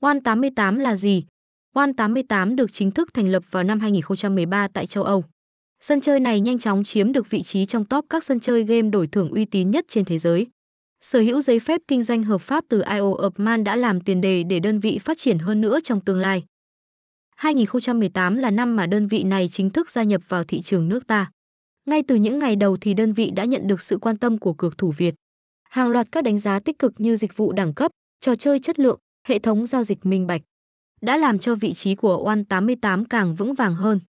WAN 88 là gì? WAN 88 được chính thức thành lập vào năm 2013 tại châu Âu. Sân chơi này nhanh chóng chiếm được vị trí trong top các sân chơi game đổi thưởng uy tín nhất trên thế giới. Sở hữu giấy phép kinh doanh hợp pháp từ IO of Man đã làm tiền đề để đơn vị phát triển hơn nữa trong tương lai. 2018 là năm mà đơn vị này chính thức gia nhập vào thị trường nước ta. Ngay từ những ngày đầu thì đơn vị đã nhận được sự quan tâm của cược thủ Việt. Hàng loạt các đánh giá tích cực như dịch vụ đẳng cấp, trò chơi chất lượng, hệ thống giao dịch minh bạch, đã làm cho vị trí của One 88 càng vững vàng hơn.